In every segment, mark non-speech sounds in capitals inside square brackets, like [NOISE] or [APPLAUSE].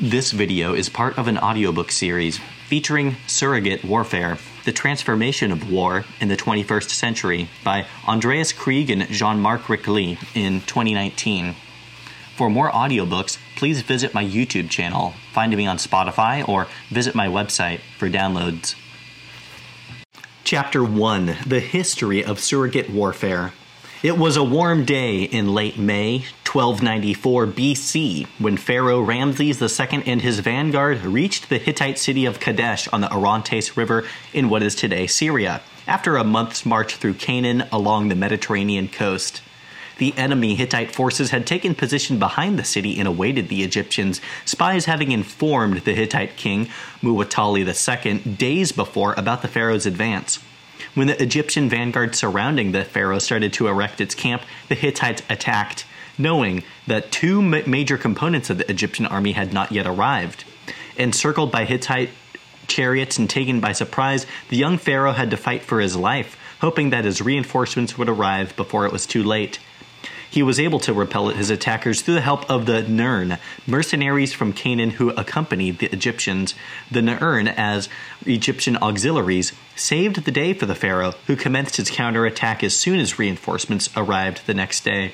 This video is part of an audiobook series featuring Surrogate Warfare The Transformation of War in the 21st Century by Andreas Krieg and Jean Marc Rickli in 2019. For more audiobooks, please visit my YouTube channel, find me on Spotify, or visit my website for downloads. Chapter 1 The History of Surrogate Warfare. It was a warm day in late May 1294 BC when Pharaoh Ramses II and his vanguard reached the Hittite city of Kadesh on the Orontes River in what is today Syria, after a month's march through Canaan along the Mediterranean coast. The enemy Hittite forces had taken position behind the city and awaited the Egyptians, spies having informed the Hittite king, Muwatalli II, days before about the pharaoh's advance. When the Egyptian vanguard surrounding the pharaoh started to erect its camp, the Hittites attacked, knowing that two ma- major components of the Egyptian army had not yet arrived. Encircled by Hittite chariots and taken by surprise, the young pharaoh had to fight for his life, hoping that his reinforcements would arrive before it was too late. He was able to repel his attackers through the help of the Nern, mercenaries from Canaan who accompanied the Egyptians. The Nern, as Egyptian auxiliaries, saved the day for the pharaoh, who commenced his counterattack as soon as reinforcements arrived the next day.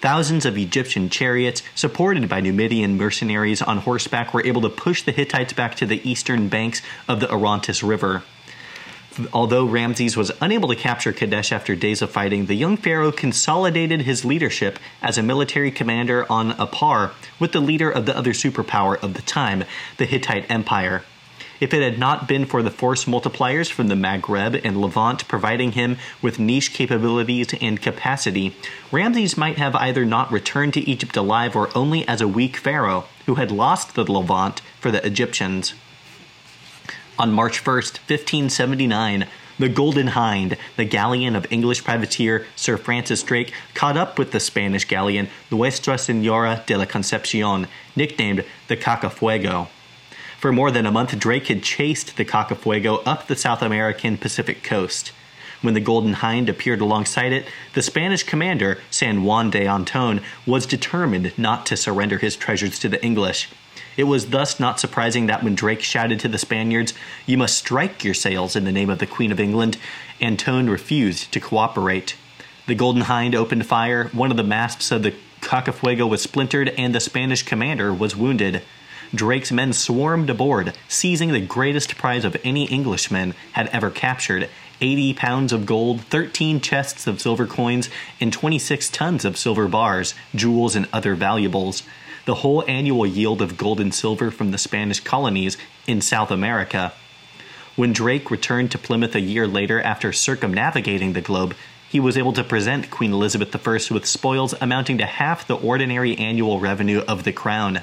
Thousands of Egyptian chariots, supported by Numidian mercenaries on horseback, were able to push the Hittites back to the eastern banks of the Orontes River. Although Ramses was unable to capture Kadesh after days of fighting, the young pharaoh consolidated his leadership as a military commander on a par with the leader of the other superpower of the time, the Hittite Empire. If it had not been for the force multipliers from the Maghreb and Levant providing him with niche capabilities and capacity, Ramses might have either not returned to Egypt alive or only as a weak pharaoh who had lost the Levant for the Egyptians. On March 1st, 1579, the Golden Hind, the galleon of English privateer Sir Francis Drake, caught up with the Spanish galleon Nuestra Senora de la Concepcion, nicknamed the Cacafuego. For more than a month, Drake had chased the Cacafuego up the South American Pacific coast. When the Golden Hind appeared alongside it, the Spanish commander, San Juan de Anton, was determined not to surrender his treasures to the English. It was thus not surprising that when Drake shouted to the Spaniards, You must strike your sails in the name of the Queen of England, Anton refused to cooperate. The Golden Hind opened fire, one of the masts of the Cacafuego was splintered, and the Spanish commander was wounded. Drake's men swarmed aboard, seizing the greatest prize of any Englishman had ever captured 80 pounds of gold, 13 chests of silver coins, and 26 tons of silver bars, jewels, and other valuables. The whole annual yield of gold and silver from the Spanish colonies in South America. When Drake returned to Plymouth a year later after circumnavigating the globe, he was able to present Queen Elizabeth I with spoils amounting to half the ordinary annual revenue of the crown.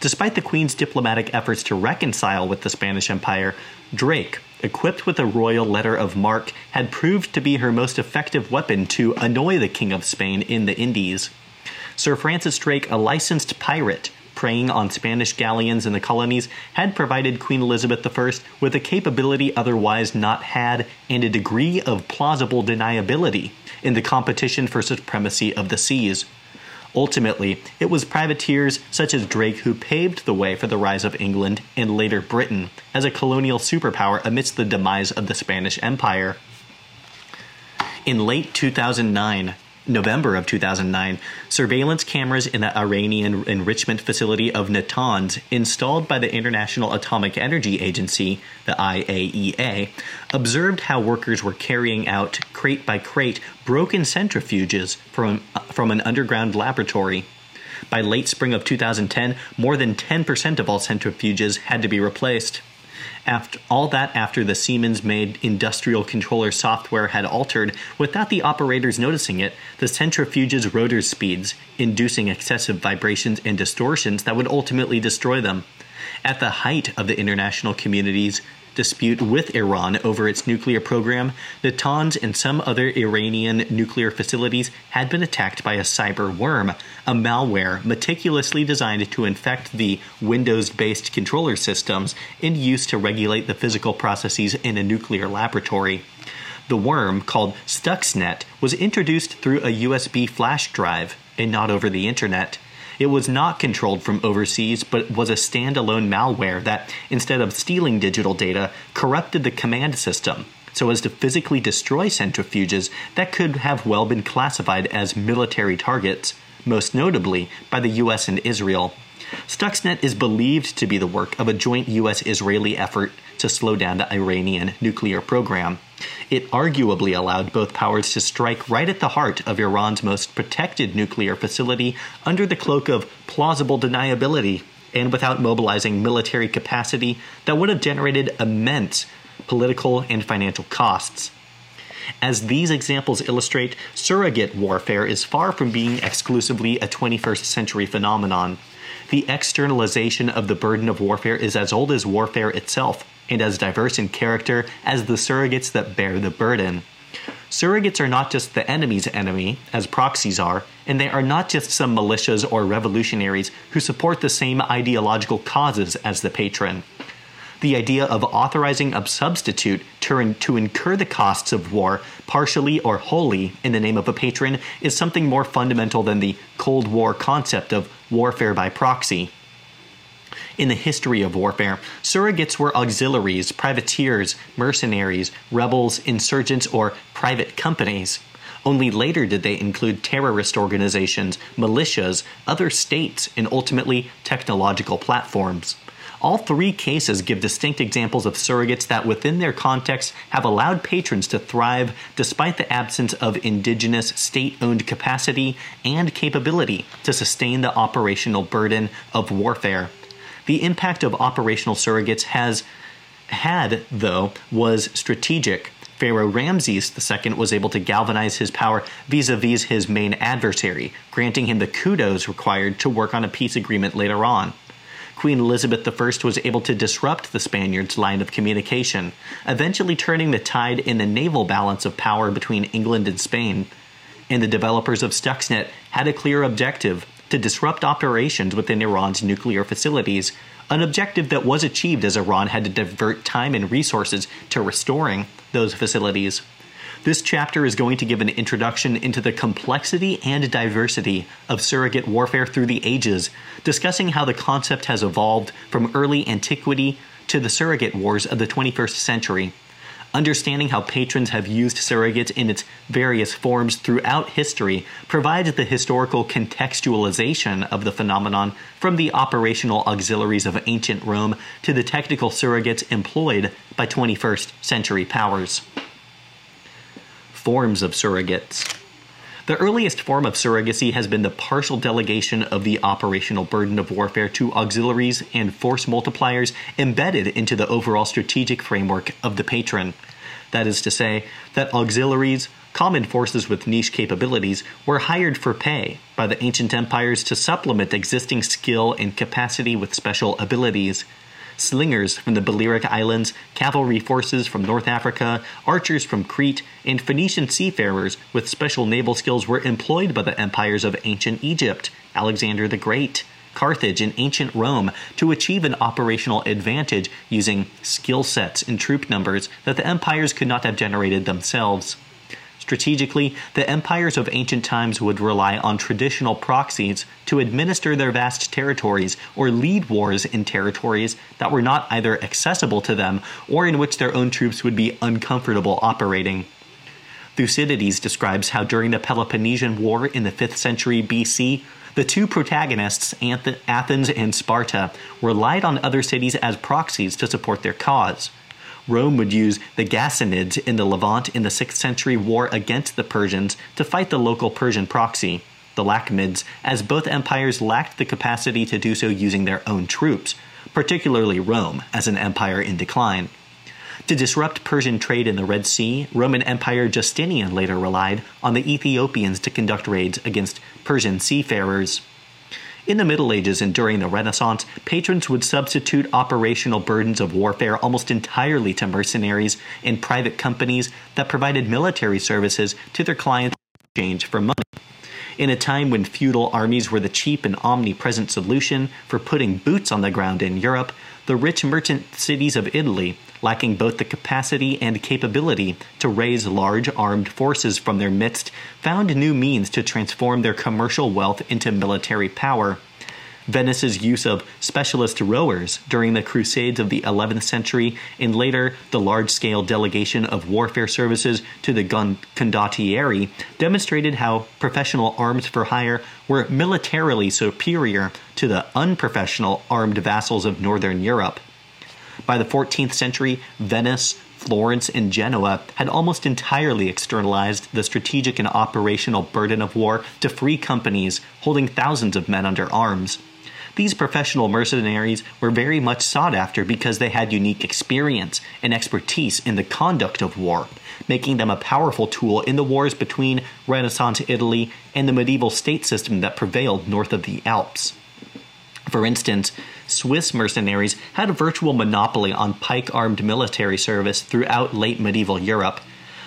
Despite the Queen's diplomatic efforts to reconcile with the Spanish Empire, Drake, equipped with a royal letter of marque, had proved to be her most effective weapon to annoy the King of Spain in the Indies. Sir Francis Drake, a licensed pirate preying on Spanish galleons in the colonies, had provided Queen Elizabeth I with a capability otherwise not had and a degree of plausible deniability in the competition for supremacy of the seas. Ultimately, it was privateers such as Drake who paved the way for the rise of England and later Britain as a colonial superpower amidst the demise of the Spanish Empire. In late 2009, November of 2009, surveillance cameras in the Iranian enrichment facility of Natanz, installed by the International Atomic Energy Agency, the IAEA, observed how workers were carrying out, crate by crate, broken centrifuges from, from an underground laboratory. By late spring of 2010, more than 10% of all centrifuges had to be replaced. After all that after the Siemens made industrial controller software had altered without the operators noticing it, the centrifuge's rotor speeds, inducing excessive vibrations and distortions that would ultimately destroy them. At the height of the international community's dispute with Iran over its nuclear program, Natanz and some other Iranian nuclear facilities had been attacked by a cyber worm, a malware meticulously designed to infect the Windows based controller systems in use to regulate the physical processes in a nuclear laboratory. The worm, called Stuxnet, was introduced through a USB flash drive and not over the internet. It was not controlled from overseas, but was a standalone malware that, instead of stealing digital data, corrupted the command system so as to physically destroy centrifuges that could have well been classified as military targets, most notably by the US and Israel. Stuxnet is believed to be the work of a joint US Israeli effort to slow down the Iranian nuclear program. It arguably allowed both powers to strike right at the heart of Iran's most protected nuclear facility under the cloak of plausible deniability and without mobilizing military capacity that would have generated immense political and financial costs. As these examples illustrate, surrogate warfare is far from being exclusively a 21st century phenomenon. The externalization of the burden of warfare is as old as warfare itself, and as diverse in character as the surrogates that bear the burden. Surrogates are not just the enemy's enemy, as proxies are, and they are not just some militias or revolutionaries who support the same ideological causes as the patron. The idea of authorizing a substitute to, to incur the costs of war, partially or wholly, in the name of a patron, is something more fundamental than the Cold War concept of warfare by proxy in the history of warfare. Surrogates were auxiliaries, privateers, mercenaries, rebels, insurgents, or private companies. Only later did they include terrorist organizations, militias, other states, and ultimately technological platforms. All three cases give distinct examples of surrogates that, within their context, have allowed patrons to thrive despite the absence of indigenous state owned capacity and capability to sustain the operational burden of warfare. The impact of operational surrogates has had, though, was strategic. Pharaoh Ramses II was able to galvanize his power vis a vis his main adversary, granting him the kudos required to work on a peace agreement later on. Queen Elizabeth I was able to disrupt the Spaniards' line of communication, eventually turning the tide in the naval balance of power between England and Spain. And the developers of Stuxnet had a clear objective to disrupt operations within Iran's nuclear facilities, an objective that was achieved as Iran had to divert time and resources to restoring those facilities. This chapter is going to give an introduction into the complexity and diversity of surrogate warfare through the ages, discussing how the concept has evolved from early antiquity to the surrogate wars of the 21st century understanding how patrons have used surrogates in its various forms throughout history provides the historical contextualization of the phenomenon from the operational auxiliaries of ancient Rome to the technical surrogates employed by 21st century powers. Forms of surrogates. The earliest form of surrogacy has been the partial delegation of the operational burden of warfare to auxiliaries and force multipliers embedded into the overall strategic framework of the patron. That is to say, that auxiliaries, common forces with niche capabilities, were hired for pay by the ancient empires to supplement existing skill and capacity with special abilities slingers from the Balearic Islands, cavalry forces from North Africa, archers from Crete, and Phoenician seafarers with special naval skills were employed by the empires of ancient Egypt, Alexander the Great, Carthage, and ancient Rome to achieve an operational advantage using skill sets and troop numbers that the empires could not have generated themselves. Strategically, the empires of ancient times would rely on traditional proxies to administer their vast territories or lead wars in territories that were not either accessible to them or in which their own troops would be uncomfortable operating. Thucydides describes how during the Peloponnesian War in the 5th century BC, the two protagonists, Athens and Sparta, relied on other cities as proxies to support their cause. Rome would use the Ghassanids in the Levant in the 6th century war against the Persians to fight the local Persian proxy, the Lakhmids, as both empires lacked the capacity to do so using their own troops, particularly Rome as an empire in decline. To disrupt Persian trade in the Red Sea, Roman Empire Justinian later relied on the Ethiopians to conduct raids against Persian seafarers. In the Middle Ages and during the Renaissance, patrons would substitute operational burdens of warfare almost entirely to mercenaries and private companies that provided military services to their clients in exchange for money. In a time when feudal armies were the cheap and omnipresent solution for putting boots on the ground in Europe, the rich merchant cities of Italy, lacking both the capacity and capability to raise large armed forces from their midst, found new means to transform their commercial wealth into military power. Venice's use of specialist rowers during the Crusades of the 11th century, and later the large scale delegation of warfare services to the condottieri, demonstrated how professional arms for hire were militarily superior to the unprofessional armed vassals of Northern Europe. By the 14th century, Venice, Florence, and Genoa had almost entirely externalized the strategic and operational burden of war to free companies holding thousands of men under arms. These professional mercenaries were very much sought after because they had unique experience and expertise in the conduct of war, making them a powerful tool in the wars between Renaissance Italy and the medieval state system that prevailed north of the Alps. For instance, Swiss mercenaries had a virtual monopoly on pike armed military service throughout late medieval Europe,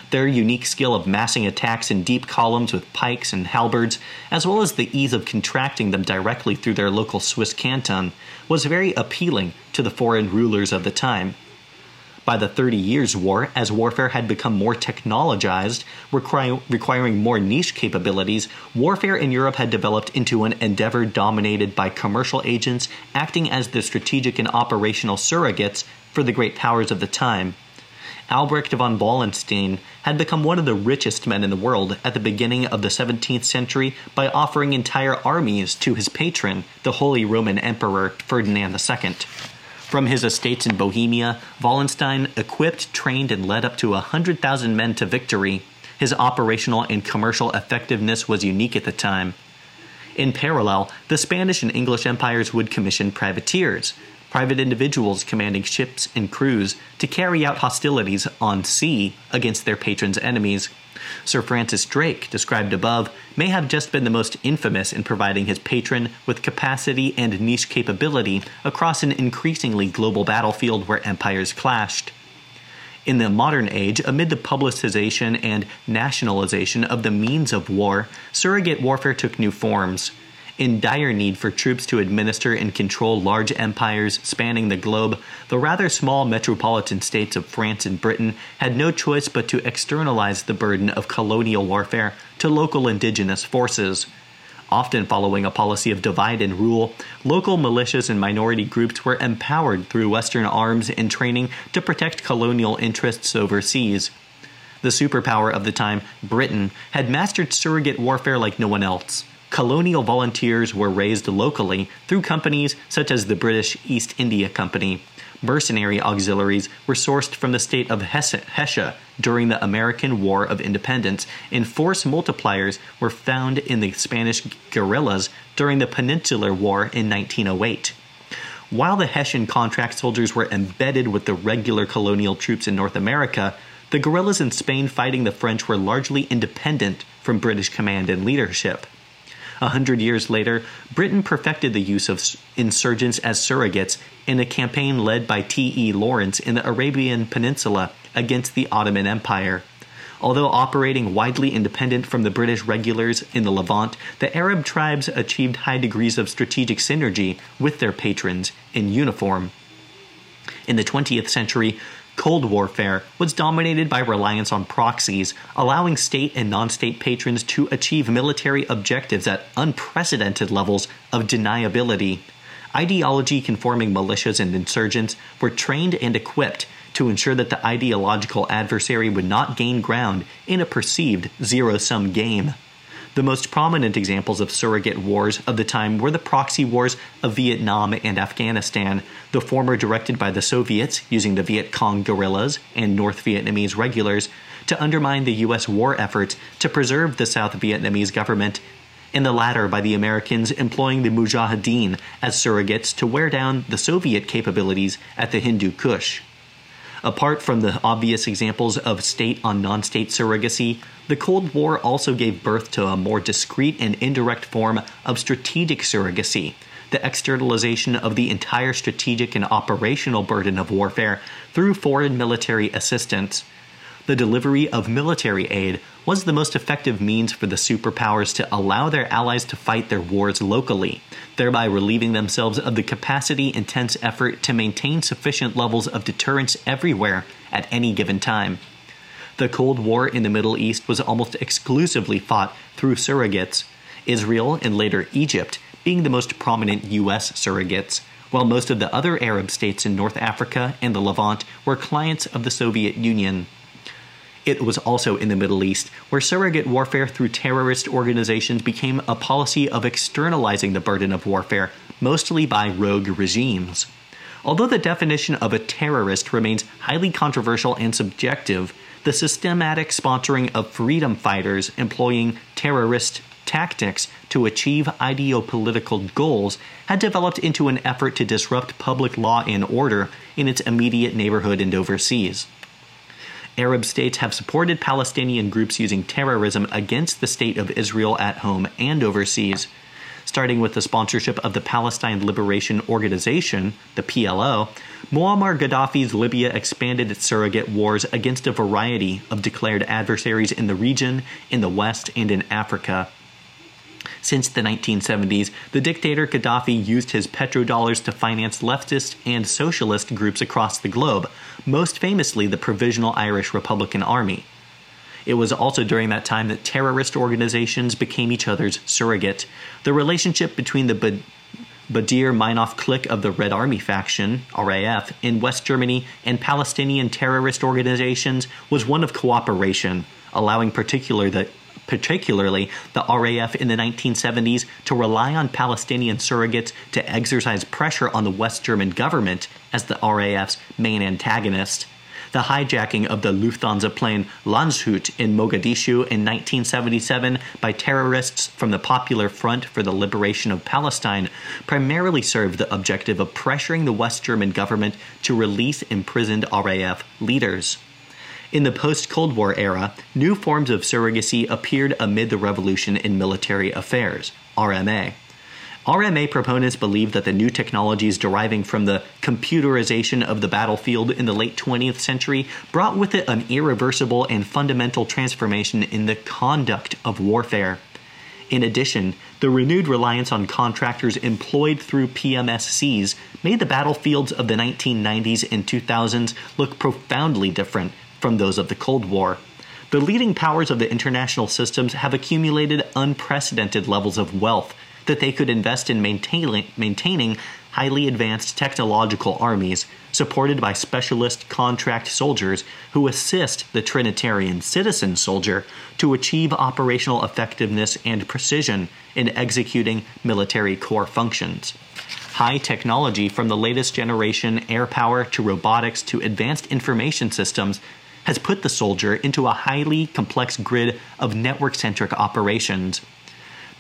their unique skill of massing attacks in deep columns with pikes and halberds, as well as the ease of contracting them directly through their local Swiss canton, was very appealing to the foreign rulers of the time. By the Thirty Years' War, as warfare had become more technologized, requir- requiring more niche capabilities, warfare in Europe had developed into an endeavor dominated by commercial agents acting as the strategic and operational surrogates for the great powers of the time. Albrecht von Wallenstein had become one of the richest men in the world at the beginning of the 17th century by offering entire armies to his patron, the Holy Roman Emperor Ferdinand II. From his estates in Bohemia, Wallenstein equipped, trained, and led up to 100,000 men to victory. His operational and commercial effectiveness was unique at the time. In parallel, the Spanish and English empires would commission privateers, private individuals commanding ships and crews to carry out hostilities on sea against their patron's enemies. Sir Francis Drake, described above, may have just been the most infamous in providing his patron with capacity and niche capability across an increasingly global battlefield where empires clashed. In the modern age, amid the publicization and nationalization of the means of war, surrogate warfare took new forms in dire need for troops to administer and control large empires spanning the globe, the rather small metropolitan states of France and Britain had no choice but to externalize the burden of colonial warfare to local indigenous forces. Often following a policy of divide and rule, local militias and minority groups were empowered through Western arms and training to protect colonial interests overseas. The superpower of the time, Britain, had mastered surrogate warfare like no one else colonial volunteers were raised locally through companies such as the British East India Company. Mercenary auxiliaries were sourced from the state of Hesse during the American War of Independence, and force multipliers were found in the Spanish guerrillas during the Peninsular War in 1908. While the Hessian contract soldiers were embedded with the regular colonial troops in North America, the guerrillas in Spain fighting the French were largely independent from British command and leadership. A hundred years later, Britain perfected the use of insurgents as surrogates in a campaign led by T.E. Lawrence in the Arabian Peninsula against the Ottoman Empire. Although operating widely independent from the British regulars in the Levant, the Arab tribes achieved high degrees of strategic synergy with their patrons in uniform. In the 20th century, Cold warfare was dominated by reliance on proxies, allowing state and non state patrons to achieve military objectives at unprecedented levels of deniability. Ideology conforming militias and insurgents were trained and equipped to ensure that the ideological adversary would not gain ground in a perceived zero sum game. The most prominent examples of surrogate wars of the time were the proxy wars of Vietnam and Afghanistan, the former directed by the Soviets using the Viet Cong guerrillas and North Vietnamese regulars to undermine the U.S. war efforts to preserve the South Vietnamese government, and the latter by the Americans employing the Mujahideen as surrogates to wear down the Soviet capabilities at the Hindu Kush. Apart from the obvious examples of state on non state surrogacy, the Cold War also gave birth to a more discreet and indirect form of strategic surrogacy, the externalization of the entire strategic and operational burden of warfare through foreign military assistance. The delivery of military aid was the most effective means for the superpowers to allow their allies to fight their wars locally, thereby relieving themselves of the capacity intense effort to maintain sufficient levels of deterrence everywhere at any given time. The Cold War in the Middle East was almost exclusively fought through surrogates. Israel and later Egypt being the most prominent U.S. surrogates, while most of the other Arab states in North Africa and the Levant were clients of the Soviet Union. It was also in the Middle East, where surrogate warfare through terrorist organizations became a policy of externalizing the burden of warfare, mostly by rogue regimes. Although the definition of a terrorist remains highly controversial and subjective, the systematic sponsoring of freedom fighters employing terrorist tactics to achieve ideopolitical goals had developed into an effort to disrupt public law and order in its immediate neighborhood and overseas. Arab states have supported Palestinian groups using terrorism against the state of Israel at home and overseas, starting with the sponsorship of the Palestine Liberation Organization, the PLO, Muammar Gaddafi's Libya expanded its surrogate wars against a variety of declared adversaries in the region, in the West, and in Africa. Since the 1970s, the dictator Gaddafi used his petrodollars to finance leftist and socialist groups across the globe, most famously the Provisional Irish Republican Army. It was also during that time that terrorist organizations became each other's surrogate. The relationship between the Baader Meinhof clique of the Red Army faction, RAF, in West Germany and Palestinian terrorist organizations was one of cooperation, allowing particular the, particularly the RAF in the 1970s to rely on Palestinian surrogates to exercise pressure on the West German government as the RAF's main antagonist the hijacking of the Lufthansa plane Landshut in Mogadishu in 1977 by terrorists from the Popular Front for the Liberation of Palestine primarily served the objective of pressuring the West German government to release imprisoned RAF leaders. In the post Cold War era, new forms of surrogacy appeared amid the revolution in military affairs, RMA. RMA proponents believe that the new technologies deriving from the computerization of the battlefield in the late 20th century brought with it an irreversible and fundamental transformation in the conduct of warfare. In addition, the renewed reliance on contractors employed through PMSCs made the battlefields of the 1990s and 2000s look profoundly different from those of the Cold War. The leading powers of the international systems have accumulated unprecedented levels of wealth that they could invest in maintaining, maintaining highly advanced technological armies supported by specialist contract soldiers who assist the Trinitarian citizen soldier to achieve operational effectiveness and precision in executing military core functions. High technology from the latest generation air power to robotics to advanced information systems has put the soldier into a highly complex grid of network centric operations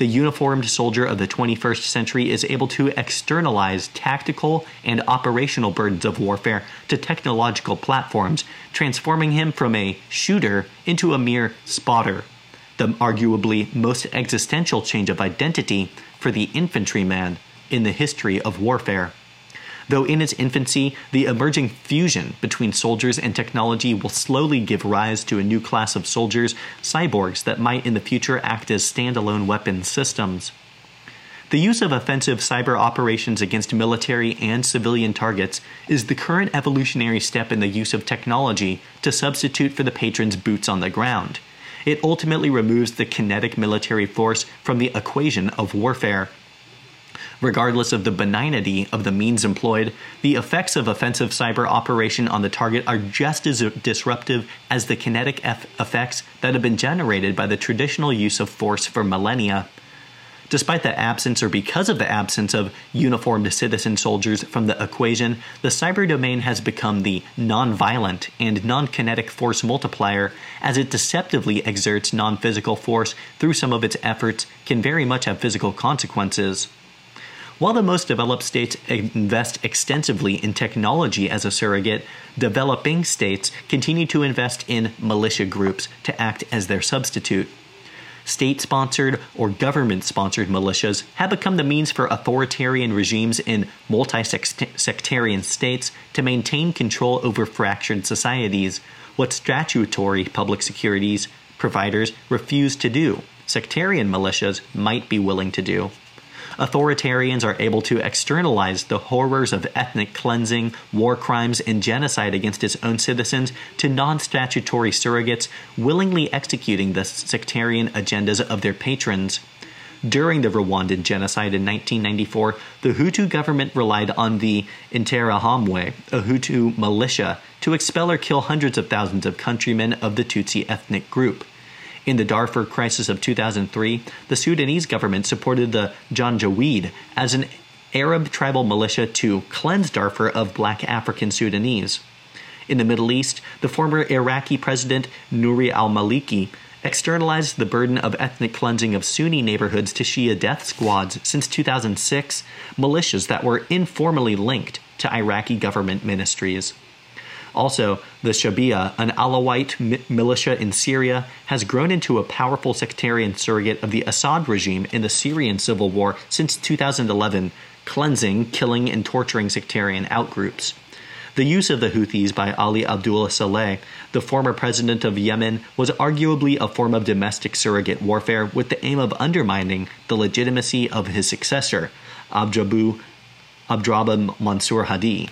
the uniformed soldier of the 21st century is able to externalize tactical and operational burdens of warfare to technological platforms, transforming him from a shooter into a mere spotter. The arguably most existential change of identity for the infantryman in the history of warfare. Though in its infancy, the emerging fusion between soldiers and technology will slowly give rise to a new class of soldiers, cyborgs that might in the future act as standalone weapon systems. The use of offensive cyber operations against military and civilian targets is the current evolutionary step in the use of technology to substitute for the patron's boots on the ground. It ultimately removes the kinetic military force from the equation of warfare Regardless of the benignity of the means employed, the effects of offensive cyber operation on the target are just as disruptive as the kinetic effects that have been generated by the traditional use of force for millennia. Despite the absence or because of the absence of uniformed citizen soldiers from the equation, the cyber domain has become the non-violent and non-kinetic force multiplier as it deceptively exerts non-physical force through some of its efforts can very much have physical consequences. While the most developed states invest extensively in technology as a surrogate, developing states continue to invest in militia groups to act as their substitute. State sponsored or government sponsored militias have become the means for authoritarian regimes in multi sectarian states to maintain control over fractured societies, what statutory public securities providers refuse to do. Sectarian militias might be willing to do authoritarians are able to externalize the horrors of ethnic cleansing, war crimes, and genocide against its own citizens to non statutory surrogates willingly executing the sectarian agendas of their patrons. during the Rwandan genocide in 1994, the Hutu government relied on the Interahamwe, a Hutu militia, to expel or kill hundreds of thousands of countrymen of the Tutsi ethnic group. In the Darfur crisis of 2003, the Sudanese government supported the Janjaweed as an Arab tribal militia to cleanse Darfur of black African Sudanese. In the Middle East, the former Iraqi president Nouri al Maliki externalized the burden of ethnic cleansing of Sunni neighborhoods to Shia death squads since 2006, militias that were informally linked to Iraqi government ministries. Also, the Shabiha, an Alawite mi- militia in Syria, has grown into a powerful sectarian surrogate of the Assad regime in the Syrian civil war since 2011, cleansing, killing, and torturing sectarian outgroups. The use of the Houthis by Ali Abdullah Saleh, the former president of Yemen, was arguably a form of domestic surrogate warfare with the aim of undermining the legitimacy of his successor, Abdrabu Abdrabah Mansur Hadi.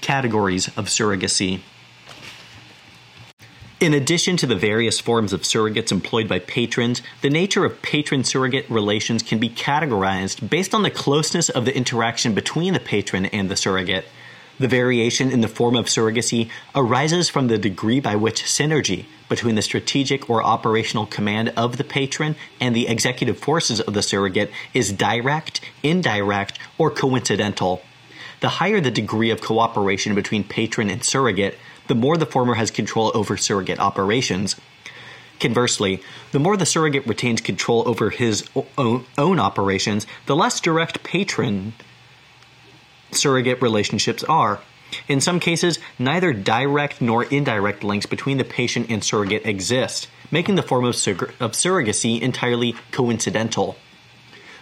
Categories of surrogacy. In addition to the various forms of surrogates employed by patrons, the nature of patron surrogate relations can be categorized based on the closeness of the interaction between the patron and the surrogate. The variation in the form of surrogacy arises from the degree by which synergy between the strategic or operational command of the patron and the executive forces of the surrogate is direct, indirect, or coincidental. The higher the degree of cooperation between patron and surrogate, the more the former has control over surrogate operations. Conversely, the more the surrogate retains control over his own, operations, the less direct patron surrogate relationships are. In some cases, neither direct nor indirect links between the patient and surrogate exist, making the form of, sur- of surrogacy entirely coincidental.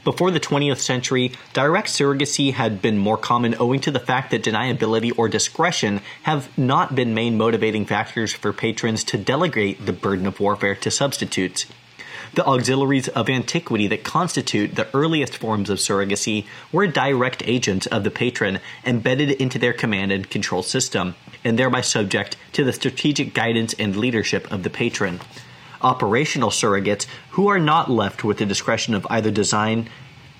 Before the 20th century, direct surrogacy had been more common owing to the fact that deniability or discretion have not been main motivating factors for patrons to delegate the burden of warfare to substitutes. The auxiliaries of antiquity that constitute the earliest forms of surrogacy were direct agents of the patron embedded into their command and control system, and thereby subject to the strategic guidance and leadership of the patron operational surrogates who are not left with the discretion of either design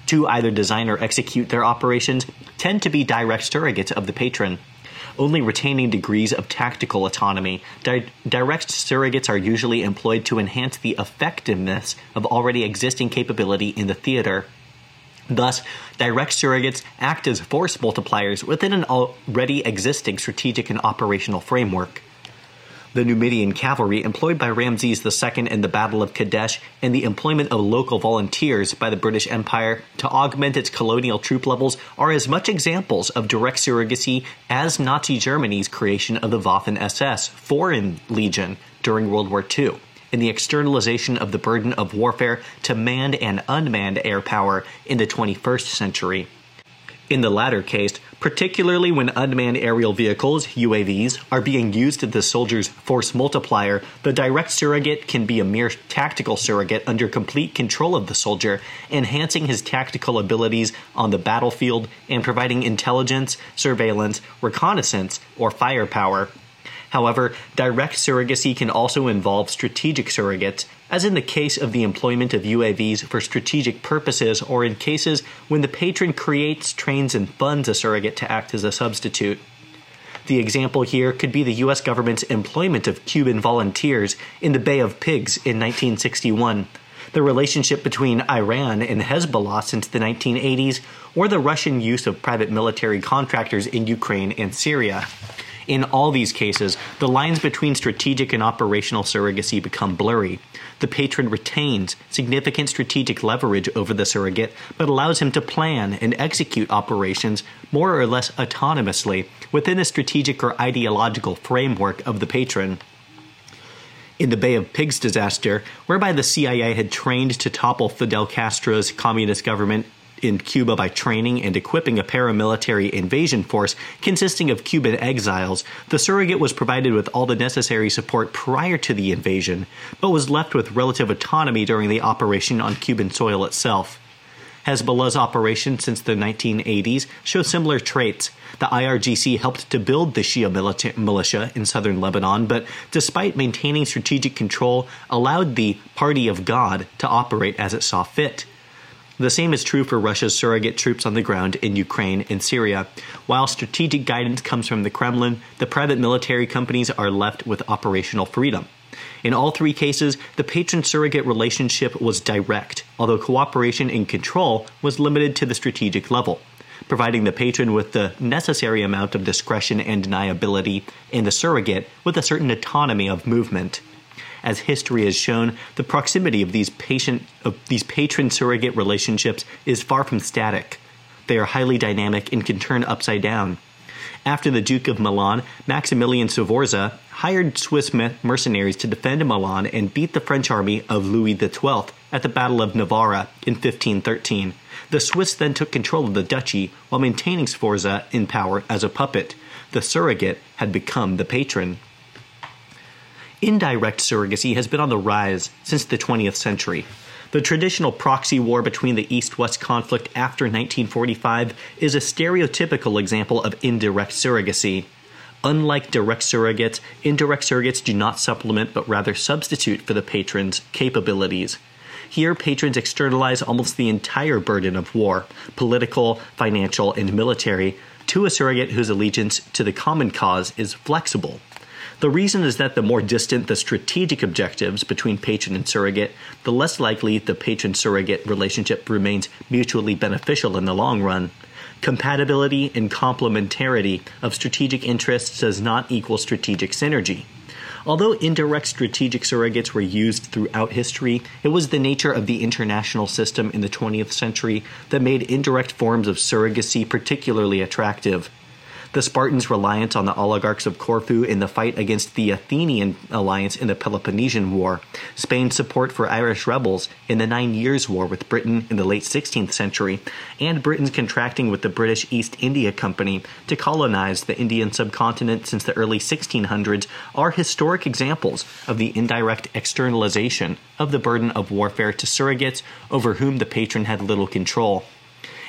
to either design or execute their operations tend to be direct surrogates of the patron only retaining degrees of tactical autonomy. Di- direct surrogates are usually employed to enhance the effectiveness of already existing capability in the theater. Thus, direct surrogates act as force multipliers within an already existing strategic and operational framework the Numidian cavalry employed by Ramses II in the Battle of Kadesh, and the employment of local volunteers by the British Empire to augment its colonial troop levels are as much examples of direct surrogacy as Nazi Germany's creation of the Waffen SS, Foreign Legion, during World War II, and the externalization of the burden of warfare to manned and unmanned air power in the 21st century. In the latter case, particularly when unmanned aerial vehicles, UAVs, are being used as the soldier's force multiplier, the direct surrogate can be a mere tactical surrogate under complete control of the soldier, enhancing his tactical abilities on the battlefield and providing intelligence, surveillance, reconnaissance, or firepower However, direct surrogacy can also involve strategic surrogates, as in the case of the employment of UAVs for strategic purposes or in cases when the patron creates, trains, and funds a surrogate to act as a substitute. The example here could be the US government's employment of Cuban volunteers in the Bay of Pigs in 1961, the relationship between Iran and Hezbollah since the 1980s, or the Russian use of private military contractors in Ukraine and Syria. In all these cases, the lines between strategic and operational surrogacy become blurry. The patron retains significant strategic leverage over the surrogate, but allows him to plan and execute operations more or less autonomously within the strategic or ideological framework of the patron in the Bay of Pigs disaster, whereby the CIA had trained to topple Fidel Castro's communist government in Cuba by training and equipping a paramilitary invasion force consisting of Cuban exiles, the surrogate was provided with all the necessary support prior to the invasion, but was left with relative autonomy during the operation on Cuban soil itself. Hezbollah's operation since the 1980s show similar traits. The IRGC helped to build the Shia militia in southern Lebanon, but despite maintaining strategic control, allowed the Party of God to operate as it saw fit. The same is true for Russia's surrogate troops on the ground in Ukraine and Syria. While strategic guidance comes from the Kremlin, the private military companies are left with operational freedom. In all three cases, the patron surrogate relationship was direct, although cooperation and control was limited to the strategic level, providing the patron with the necessary amount of discretion and deniability, and the surrogate with a certain autonomy of movement. As history has shown, the proximity of these patient of these patron surrogate relationships is far from static. They are highly dynamic and can turn upside down. After the Duke of Milan, Maximilian Sforza hired Swiss mercenaries to defend Milan and beat the French army of Louis XII at the Battle of Novara in 1513. The Swiss then took control of the duchy while maintaining Sforza in power as a puppet. The surrogate had become the patron. Indirect surrogacy has been on the rise since the 20th century. The traditional proxy war between the East West conflict after 1945 is a stereotypical example of indirect surrogacy. Unlike direct surrogates, indirect surrogates do not supplement but rather substitute for the patron's capabilities. Here, patrons externalize almost the entire burden of war political, financial, and military to a surrogate whose allegiance to the common cause is flexible. The reason is that the more distant the strategic objectives between patron and surrogate, the less likely the patron surrogate relationship remains mutually beneficial in the long run. Compatibility and complementarity of strategic interests does not equal strategic synergy. Although indirect strategic surrogates were used throughout history, it was the nature of the international system in the 20th century that made indirect forms of surrogacy particularly attractive the Spartans' reliance on the oligarchs of Corfu in the fight against the Athenian alliance in the Peloponnesian War, Spain's support for Irish rebels in the Nine Years' War with Britain in the late 16th century, and Britain's contracting with the British East India Company to colonize the Indian subcontinent since the early 1600s are historic examples of the indirect externalization of the burden of warfare to surrogates over whom the patron had little control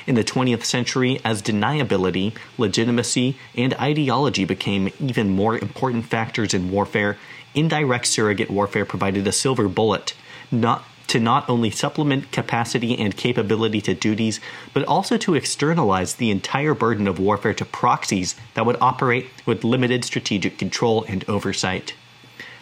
in the 20th century as deniability, legitimacy, and ideology became even more important factors in warfare, indirect surrogate warfare provided a silver bullet, not to not only supplement capacity and capability to duties, but also to externalize the entire burden of warfare to proxies that would operate with limited strategic control and oversight.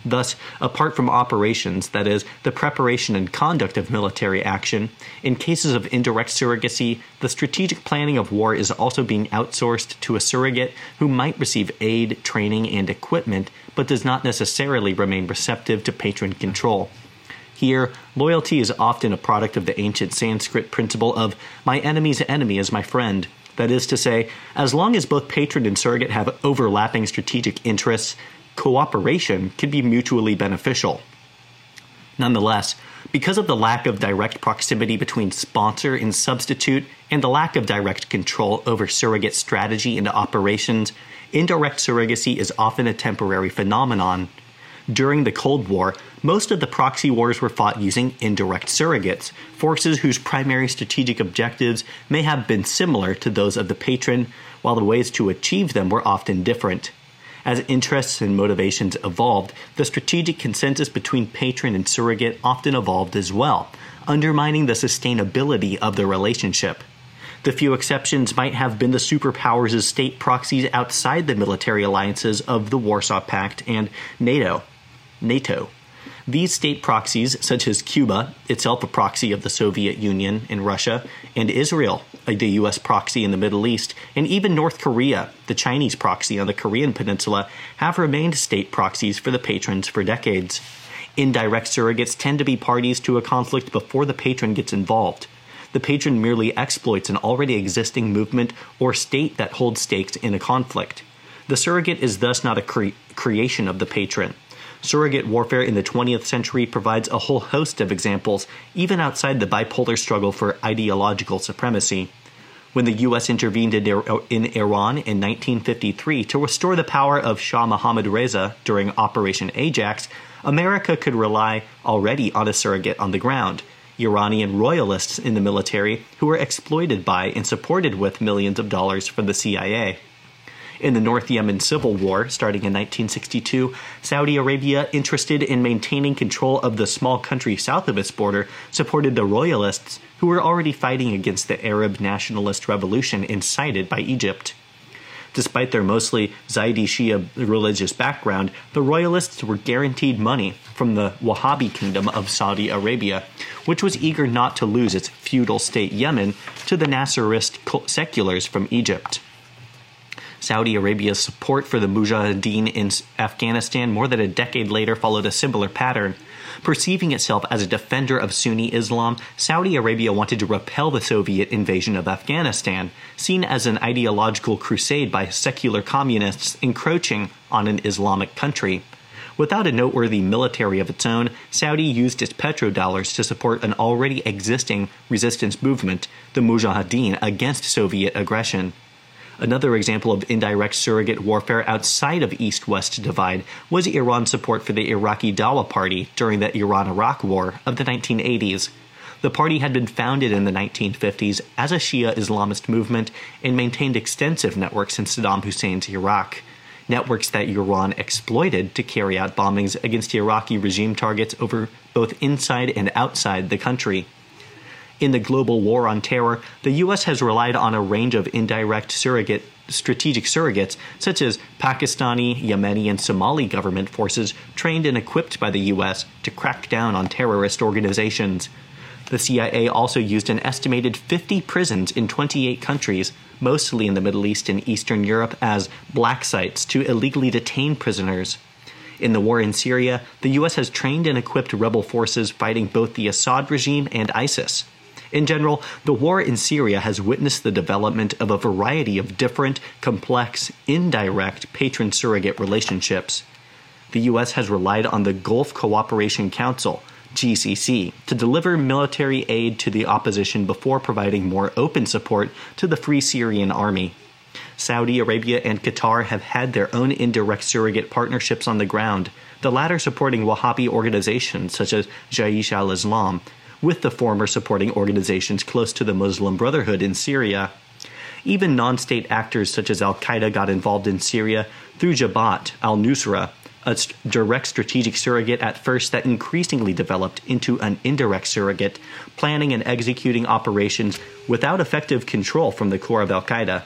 Thus, apart from operations, that is, the preparation and conduct of military action, in cases of indirect surrogacy, the strategic planning of war is also being outsourced to a surrogate who might receive aid, training, and equipment, but does not necessarily remain receptive to patron control. Here, loyalty is often a product of the ancient Sanskrit principle of my enemy's enemy is my friend. That is to say, as long as both patron and surrogate have overlapping strategic interests, cooperation can be mutually beneficial. Nonetheless, because of the lack of direct proximity between sponsor and substitute and the lack of direct control over surrogate strategy and operations, indirect surrogacy is often a temporary phenomenon. During the Cold War, most of the proxy wars were fought using indirect surrogates, forces whose primary strategic objectives may have been similar to those of the patron, while the ways to achieve them were often different. As interests and motivations evolved, the strategic consensus between patron and surrogate often evolved as well, undermining the sustainability of the relationship. The few exceptions might have been the superpowers' state proxies outside the military alliances of the Warsaw Pact and NATO. NATO. These state proxies, such as Cuba, itself a proxy of the Soviet Union and Russia, and Israel, the U.S. proxy in the Middle East, and even North Korea, the Chinese proxy on the Korean Peninsula, have remained state proxies for the patrons for decades. Indirect surrogates tend to be parties to a conflict before the patron gets involved. The patron merely exploits an already existing movement or state that holds stakes in a conflict. The surrogate is thus not a cre- creation of the patron. Surrogate warfare in the 20th century provides a whole host of examples, even outside the bipolar struggle for ideological supremacy. When the U.S. intervened in, Iran in 1953 to restore the power of Shah Mohammad Reza during Operation Ajax, America could rely already on a surrogate on the ground. Iranian royalists in the military who were exploited by and supported with millions of dollars from the CIA. In the North Yemen Civil War, starting in 1962, Saudi Arabia, interested in maintaining control of the small country south of its border, supported the royalists who were already fighting against the Arab nationalist revolution incited by Egypt. Despite their mostly Zaidi Shia religious background, the royalists were guaranteed money from the Wahhabi kingdom of Saudi Arabia, which was eager not to lose its feudal state Yemen to the Nasserist seculars from Egypt. Saudi Arabia's support for the Mujahideen in Afghanistan more than a decade later followed a similar pattern. Perceiving itself as a defender of Sunni Islam, Saudi Arabia wanted to repel the Soviet invasion of Afghanistan, seen as an ideological crusade by secular communists encroaching on an Islamic country. Without a noteworthy military of its own, Saudi used its petrodollars to support an already existing resistance movement, the Mujahideen, against Soviet aggression. Another example of indirect surrogate warfare outside of East West divide was Iran's support for the Iraqi Dawa Party during the Iran Iraq War of the 1980s. The party had been founded in the 1950s as a Shia Islamist movement and maintained extensive networks in Saddam Hussein's Iraq. Networks that Iran exploited to carry out bombings against Iraqi regime targets over both inside and outside the country. In the global war on terror, the U.S. has relied on a range of indirect surrogate strategic surrogates, such as Pakistani, Yemeni, and Somali government forces trained and equipped by the U.S. to crack down on terrorist organizations. The CIA also used an estimated 50 prisons in 28 countries, mostly in the Middle East and Eastern Europe, as black sites to illegally detain prisoners. In the war in Syria, the U.S. has trained and equipped rebel forces fighting both the Assad regime and ISIS. In general, the war in Syria has witnessed the development of a variety of different, complex, indirect patron surrogate relationships. The U.S. has relied on the Gulf Cooperation Council, GCC, to deliver military aid to the opposition before providing more open support to the Free Syrian Army. Saudi Arabia and Qatar have had their own indirect surrogate partnerships on the ground, the latter supporting Wahhabi organizations such as Jaish al Islam, with the former supporting organizations close to the Muslim Brotherhood in Syria. Even non state actors such as Al Qaeda got involved in Syria through Jabhat al Nusra, a direct strategic surrogate at first that increasingly developed into an indirect surrogate, planning and executing operations without effective control from the core of Al Qaeda.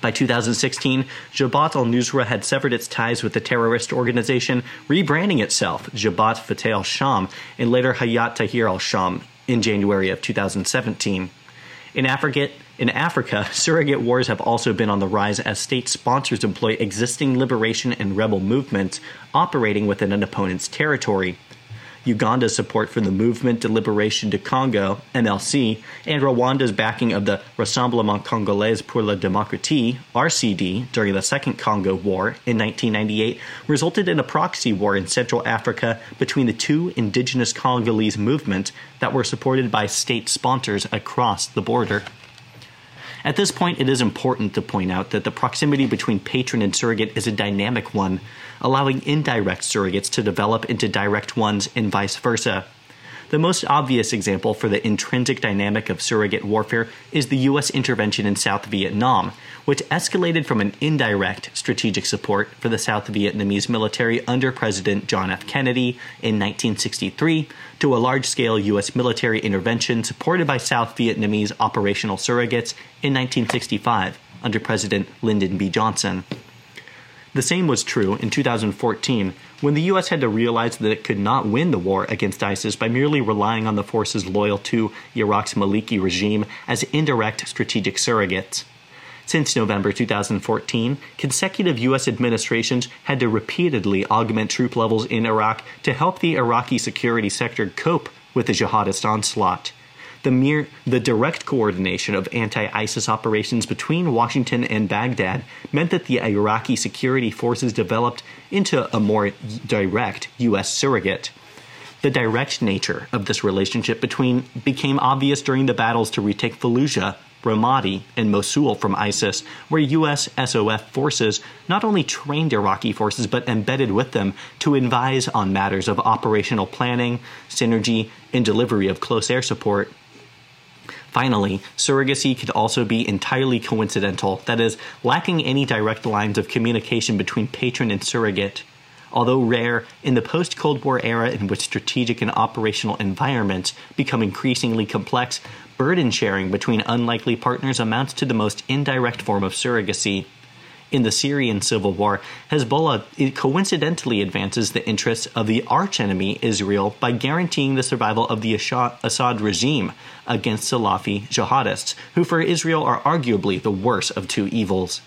By 2016, Jabhat al Nusra had severed its ties with the terrorist organization, rebranding itself Jabhat Fateh al Sham and later Hayat Tahrir al Sham in January of 2017. In Africa, in Africa, [LAUGHS] surrogate wars have also been on the rise as state sponsors employ existing liberation and rebel movements operating within an opponent's territory. Uganda's support for the Movement de Liberation du Congo, MLC, and Rwanda's backing of the Rassemblement Congolais pour la Démocratie, RCD, during the Second Congo War in 1998 resulted in a proxy war in Central Africa between the two indigenous Congolese movements that were supported by state sponsors across the border. At this point, it is important to point out that the proximity between patron and surrogate is a dynamic one, allowing indirect surrogates to develop into direct ones and vice versa. The most obvious example for the intrinsic dynamic of surrogate warfare is the U.S. intervention in South Vietnam, which escalated from an indirect strategic support for the South Vietnamese military under President John F. Kennedy in 1963 to a large scale U.S. military intervention supported by South Vietnamese operational surrogates in 1965 under President Lyndon B. Johnson. The same was true in 2014 when the US had to realize that it could not win the war against ISIS by merely relying on the forces loyal to Iraq's Maliki regime as indirect strategic surrogates. Since November 2014, consecutive U.S. administrations had to repeatedly augment troop levels in Iraq to help the Iraqi security sector cope with the jihadist onslaught the mere the direct coordination of anti-ISIS operations between Washington and Baghdad meant that the Iraqi security forces developed into a more direct US surrogate. The direct nature of this relationship between became obvious during the battles to retake Fallujah Ramadi, and Mosul from ISIS, where U.S. SOF forces not only trained Iraqi forces but embedded with them to advise on matters of operational planning, synergy, and delivery of close air support. Finally, surrogacy could also be entirely coincidental, that is, lacking any direct lines of communication between patron and surrogate. Although rare, in the post Cold War era in which strategic and operational environments become increasingly complex, burden sharing between unlikely partners amounts to the most indirect form of surrogacy. In the Syrian civil war, Hezbollah coincidentally advances the interests of the archenemy Israel by guaranteeing the survival of the Assad regime against Salafi jihadists, who for Israel are arguably the worst of two evils.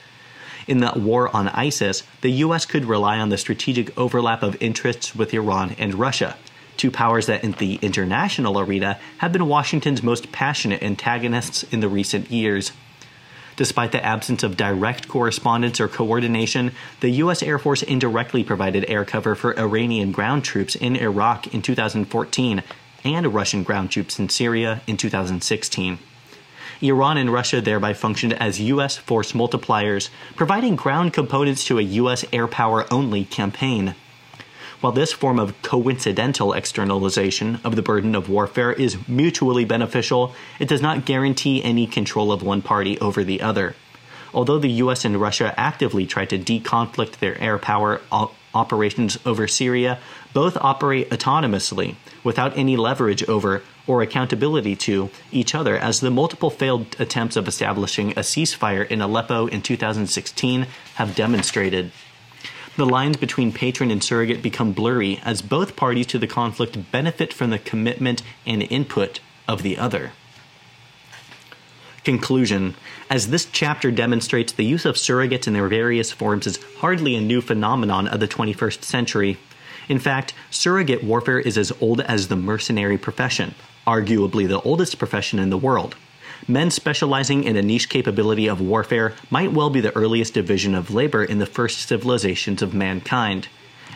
In the war on ISIS, the U.S. could rely on the strategic overlap of interests with Iran and Russia, two powers that in the international arena have been Washington's most passionate antagonists in the recent years. Despite the absence of direct correspondence or coordination, the U.S. Air Force indirectly provided air cover for Iranian ground troops in Iraq in 2014 and Russian ground troops in Syria in 2016. Iran and Russia thereby functioned as U.S. force multipliers, providing ground components to a U.S. air power only campaign. While this form of coincidental externalization of the burden of warfare is mutually beneficial, it does not guarantee any control of one party over the other. Although the US and Russia actively try to deconflict their air power operations over Syria, both operate autonomously, without any leverage over or accountability to each other, as the multiple failed attempts of establishing a ceasefire in Aleppo in 2016 have demonstrated. The lines between patron and surrogate become blurry as both parties to the conflict benefit from the commitment and input of the other. Conclusion As this chapter demonstrates, the use of surrogates in their various forms is hardly a new phenomenon of the 21st century. In fact, surrogate warfare is as old as the mercenary profession, arguably the oldest profession in the world. Men specializing in a niche capability of warfare might well be the earliest division of labor in the first civilizations of mankind.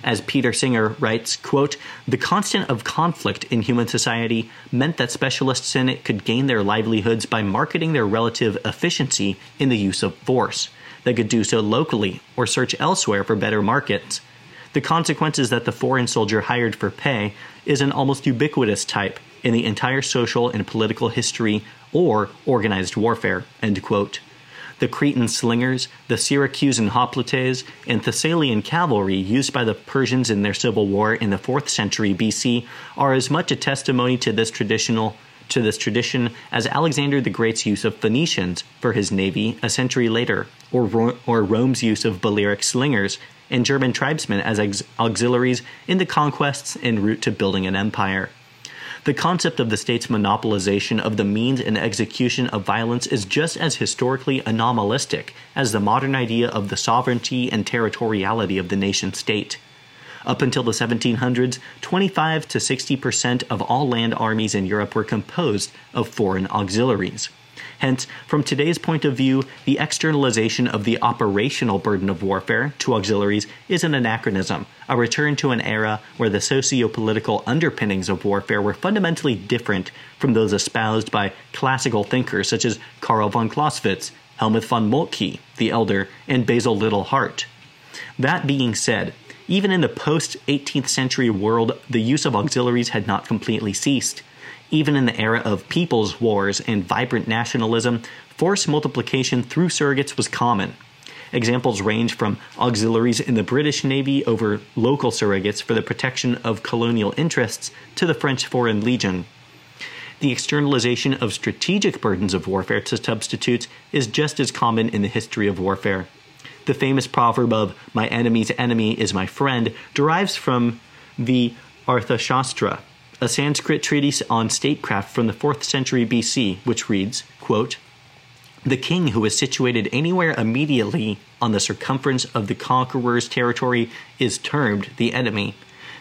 As Peter Singer writes, quote, the constant of conflict in human society meant that specialists in it could gain their livelihoods by marketing their relative efficiency in the use of force. They could do so locally or search elsewhere for better markets. The consequence is that the foreign soldier hired for pay is an almost ubiquitous type in the entire social and political history or organized warfare. The Cretan slingers, the Syracusan hoplites, and Thessalian cavalry used by the Persians in their civil war in the 4th century BC are as much a testimony to this traditional to this tradition as Alexander the Great's use of Phoenicians for his navy a century later, or, or Rome's use of Balearic slingers and German tribesmen as auxiliaries in the conquests en route to building an empire. The concept of the state's monopolization of the means and execution of violence is just as historically anomalistic as the modern idea of the sovereignty and territoriality of the nation state. Up until the 1700s, 25 to 60 percent of all land armies in Europe were composed of foreign auxiliaries. Hence, from today's point of view, the externalization of the operational burden of warfare to auxiliaries is an anachronism, a return to an era where the socio political underpinnings of warfare were fundamentally different from those espoused by classical thinkers such as Karl von Clausewitz, Helmuth von Moltke, the Elder, and Basil Liddell Hart. That being said, even in the post 18th century world, the use of auxiliaries had not completely ceased. Even in the era of people's wars and vibrant nationalism, force multiplication through surrogates was common. Examples range from auxiliaries in the British Navy over local surrogates for the protection of colonial interests to the French Foreign Legion. The externalization of strategic burdens of warfare to substitutes is just as common in the history of warfare. The famous proverb of my enemy's enemy is my friend derives from the Arthashastra, a Sanskrit treatise on statecraft from the 4th century BC, which reads, quote, the king who is situated anywhere immediately on the circumference of the conqueror's territory is termed the enemy.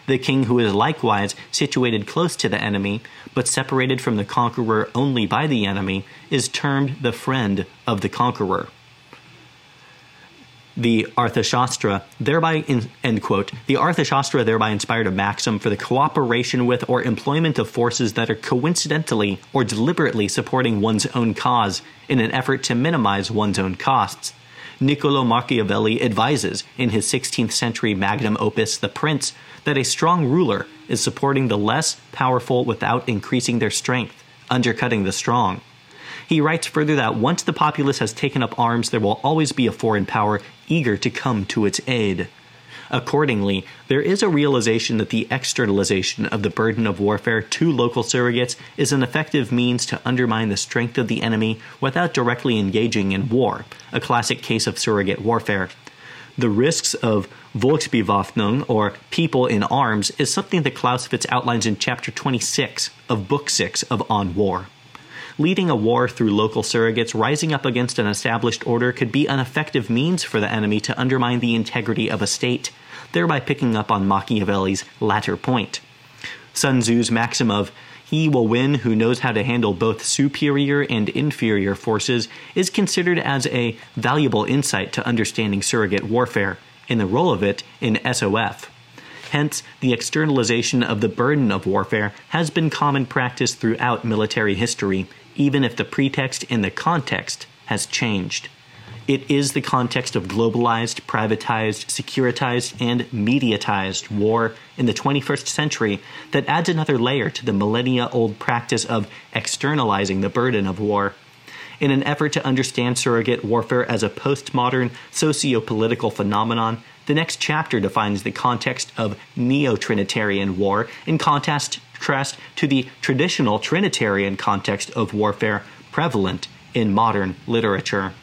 The king who is likewise situated close to the enemy, but separated from the conqueror only by the enemy, is termed the friend of the conqueror. The Arthashastra thereby in, end quote. The Arthashastra thereby inspired a maxim for the cooperation with or employment of forces that are coincidentally or deliberately supporting one's own cause in an effort to minimize one's own costs. Niccolo Machiavelli advises in his 16th century magnum opus The Prince that a strong ruler is supporting the less powerful without increasing their strength, undercutting the strong. He writes further that once the populace has taken up arms, there will always be a foreign power eager to come to its aid. Accordingly, there is a realization that the externalization of the burden of warfare to local surrogates is an effective means to undermine the strength of the enemy without directly engaging in war, a classic case of surrogate warfare. The risks of Volksbewaffnung, or people in arms, is something that Clausewitz outlines in chapter 26 of Book 6 of On War leading a war through local surrogates rising up against an established order could be an effective means for the enemy to undermine the integrity of a state, thereby picking up on Machiavelli's latter point. Sun Tzu's maxim of he will win who knows how to handle both superior and inferior forces is considered as a valuable insight to understanding surrogate warfare and the role of it in SOF. Hence, the externalization of the burden of warfare has been common practice throughout military history, even if the pretext and the context has changed. It is the context of globalized, privatized, securitized, and mediatized war in the 21st century that adds another layer to the millennia old practice of externalizing the burden of war. In an effort to understand surrogate warfare as a postmodern socio political phenomenon, the next chapter defines the context of neo Trinitarian war in contrast contrast to the traditional Trinitarian context of warfare prevalent in modern literature.